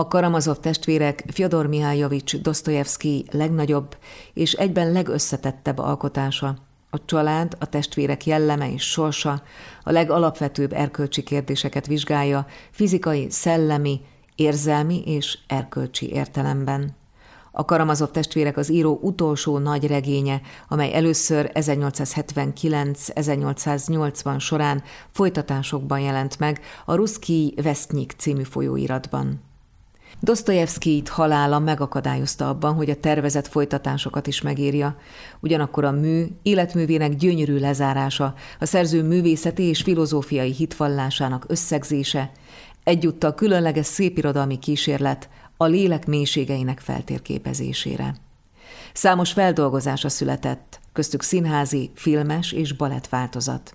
A Karamazov testvérek Fyodor Mihályjovics Dostoyevsky legnagyobb és egyben legösszetettebb alkotása. A család, a testvérek jelleme és sorsa a legalapvetőbb erkölcsi kérdéseket vizsgálja fizikai, szellemi, érzelmi és erkölcsi értelemben. A Karamazov testvérek az író utolsó nagy regénye, amely először 1879-1880 során folytatásokban jelent meg a Ruszki Vesznyik című folyóiratban. Dostoyevsky halála megakadályozta abban, hogy a tervezett folytatásokat is megírja. Ugyanakkor a mű életművének gyönyörű lezárása, a szerző művészeti és filozófiai hitvallásának összegzése, egyúttal különleges szépirodalmi kísérlet a lélek mélységeinek feltérképezésére. Számos feldolgozása született, köztük színházi, filmes és balett változat.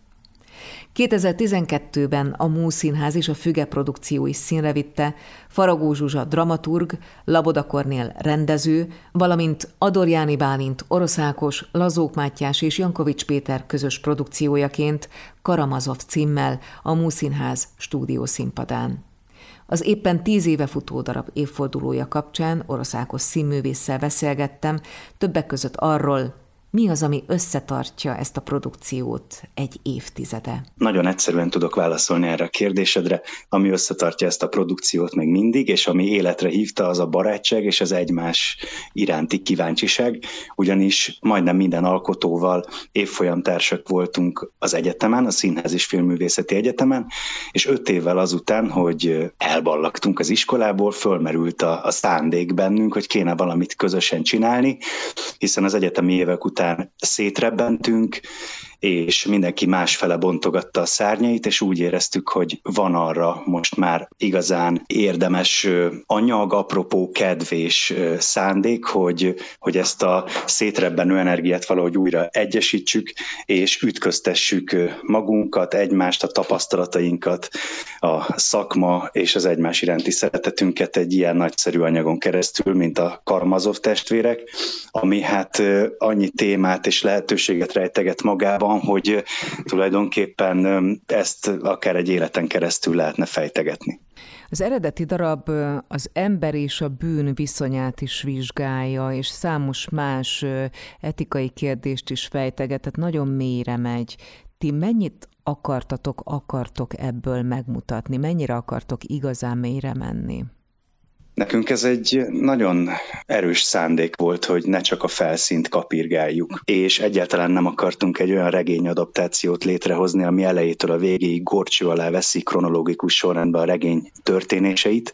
2012-ben a Mú Színház és a Füge produkció is színre vitte, Faragó Zsuzsa dramaturg, Laboda Kornél rendező, valamint Adorjáni Bálint, Oroszákos, Lazók Mátyás és Jankovics Péter közös produkciójaként Karamazov címmel a Mú Színház stúdiószínpadán. Az éppen tíz éve futó darab évfordulója kapcsán Oroszákos színművésszel beszélgettem, többek között arról, mi az, ami összetartja ezt a produkciót egy évtizede? Nagyon egyszerűen tudok válaszolni erre a kérdésedre. Ami összetartja ezt a produkciót még mindig, és ami életre hívta, az a barátság és az egymás iránti kíváncsiság, ugyanis majdnem minden alkotóval évfolyam társak voltunk az egyetemen, a Színház és Filmművészeti Egyetemen, és öt évvel azután, hogy elballagtunk az iskolából, fölmerült a, a szándék bennünk, hogy kéne valamit közösen csinálni, hiszen az egyetemi évek után aztán szétrebbentünk, és mindenki másfele bontogatta a szárnyait, és úgy éreztük, hogy van arra most már igazán érdemes anyag, apropó, kedv és szándék, hogy, hogy ezt a szétrebbenő energiát valahogy újra egyesítsük, és ütköztessük magunkat, egymást, a tapasztalatainkat, a szakma és az egymás iránti szeretetünket egy ilyen nagyszerű anyagon keresztül, mint a Karmazov testvérek, ami hát annyi témát és lehetőséget rejteget magában, van, hogy tulajdonképpen ezt akár egy életen keresztül lehetne fejtegetni. Az eredeti darab az ember és a bűn viszonyát is vizsgálja, és számos más etikai kérdést is fejteget, tehát nagyon mélyre megy. Ti mennyit akartatok, akartok ebből megmutatni? Mennyire akartok igazán mélyre menni? Nekünk ez egy nagyon erős szándék volt, hogy ne csak a felszínt kapirgáljuk, és egyáltalán nem akartunk egy olyan regényadaptációt létrehozni, ami elejétől a végéig gorcső alá veszi kronológikus sorrendben a regény történéseit.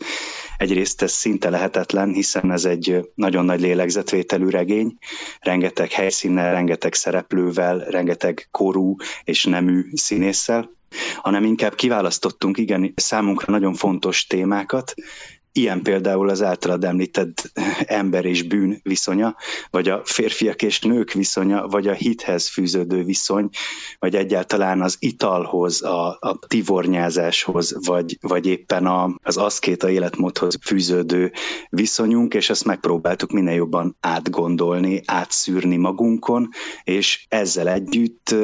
Egyrészt ez szinte lehetetlen, hiszen ez egy nagyon nagy lélegzetvételű regény, rengeteg helyszínnel, rengeteg szereplővel, rengeteg korú és nemű színésszel, hanem inkább kiválasztottunk igen számunkra nagyon fontos témákat, Ilyen például az általad említett ember és bűn viszonya, vagy a férfiak és nők viszonya, vagy a hithez fűződő viszony, vagy egyáltalán az italhoz, a, a tivornyázáshoz, vagy, vagy éppen a, az aszkéta életmódhoz fűződő viszonyunk, és ezt megpróbáltuk minél jobban átgondolni, átszűrni magunkon, és ezzel együtt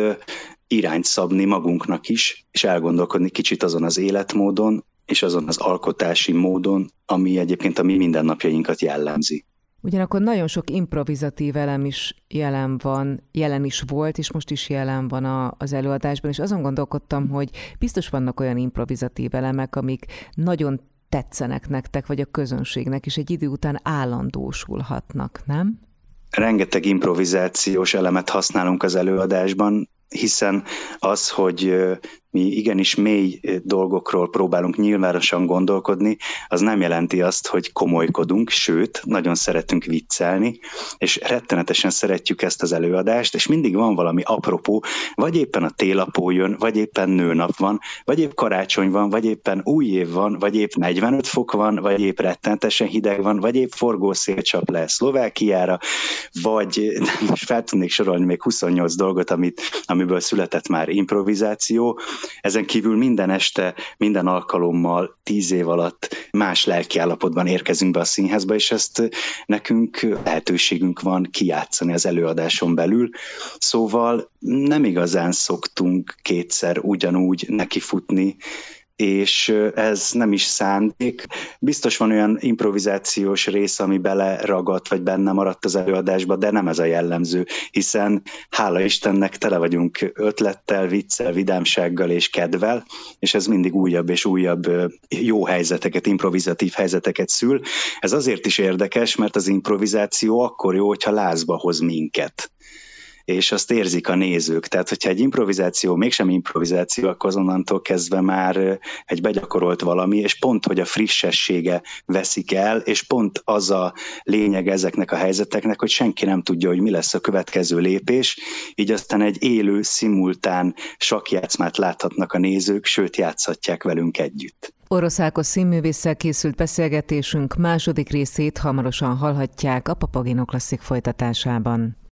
irányt szabni magunknak is, és elgondolkodni kicsit azon az életmódon, és azon az alkotási módon, ami egyébként a mi mindennapjainkat jellemzi. Ugyanakkor nagyon sok improvizatív elem is jelen van, jelen is volt, és most is jelen van a, az előadásban, és azon gondolkodtam, hogy biztos vannak olyan improvizatív elemek, amik nagyon tetszenek nektek, vagy a közönségnek, és egy idő után állandósulhatnak, nem? Rengeteg improvizációs elemet használunk az előadásban, hiszen az, hogy mi igenis mély dolgokról próbálunk nyilvánosan gondolkodni, az nem jelenti azt, hogy komolykodunk, sőt, nagyon szeretünk viccelni, és rettenetesen szeretjük ezt az előadást, és mindig van valami apropó, vagy éppen a télapó jön, vagy éppen nőnap van, vagy épp karácsony van, vagy éppen új év van, vagy épp 45 fok van, vagy épp rettenetesen hideg van, vagy épp forgószél csap le Szlovákiára, vagy most fel tudnék sorolni még 28 dolgot, amit, amiből született már improvizáció, ezen kívül minden este, minden alkalommal, tíz év alatt más lelkiállapotban érkezünk be a színházba, és ezt nekünk lehetőségünk van kijátszani az előadáson belül. Szóval nem igazán szoktunk kétszer ugyanúgy nekifutni és ez nem is szándék. Biztos van olyan improvizációs rész, ami beleragadt, vagy benne maradt az előadásba, de nem ez a jellemző, hiszen hála Istennek tele vagyunk ötlettel, viccel, vidámsággal és kedvel, és ez mindig újabb és újabb jó helyzeteket, improvizatív helyzeteket szül. Ez azért is érdekes, mert az improvizáció akkor jó, hogyha lázba hoz minket és azt érzik a nézők. Tehát, hogyha egy improvizáció mégsem improvizáció, akkor azonnantól kezdve már egy begyakorolt valami, és pont, hogy a frissessége veszik el, és pont az a lényeg ezeknek a helyzeteknek, hogy senki nem tudja, hogy mi lesz a következő lépés, így aztán egy élő, szimultán sakjátszmát láthatnak a nézők, sőt játszhatják velünk együtt. Orosz Ákos színművésszel készült beszélgetésünk második részét hamarosan hallhatják a Papagino Klasszik folytatásában.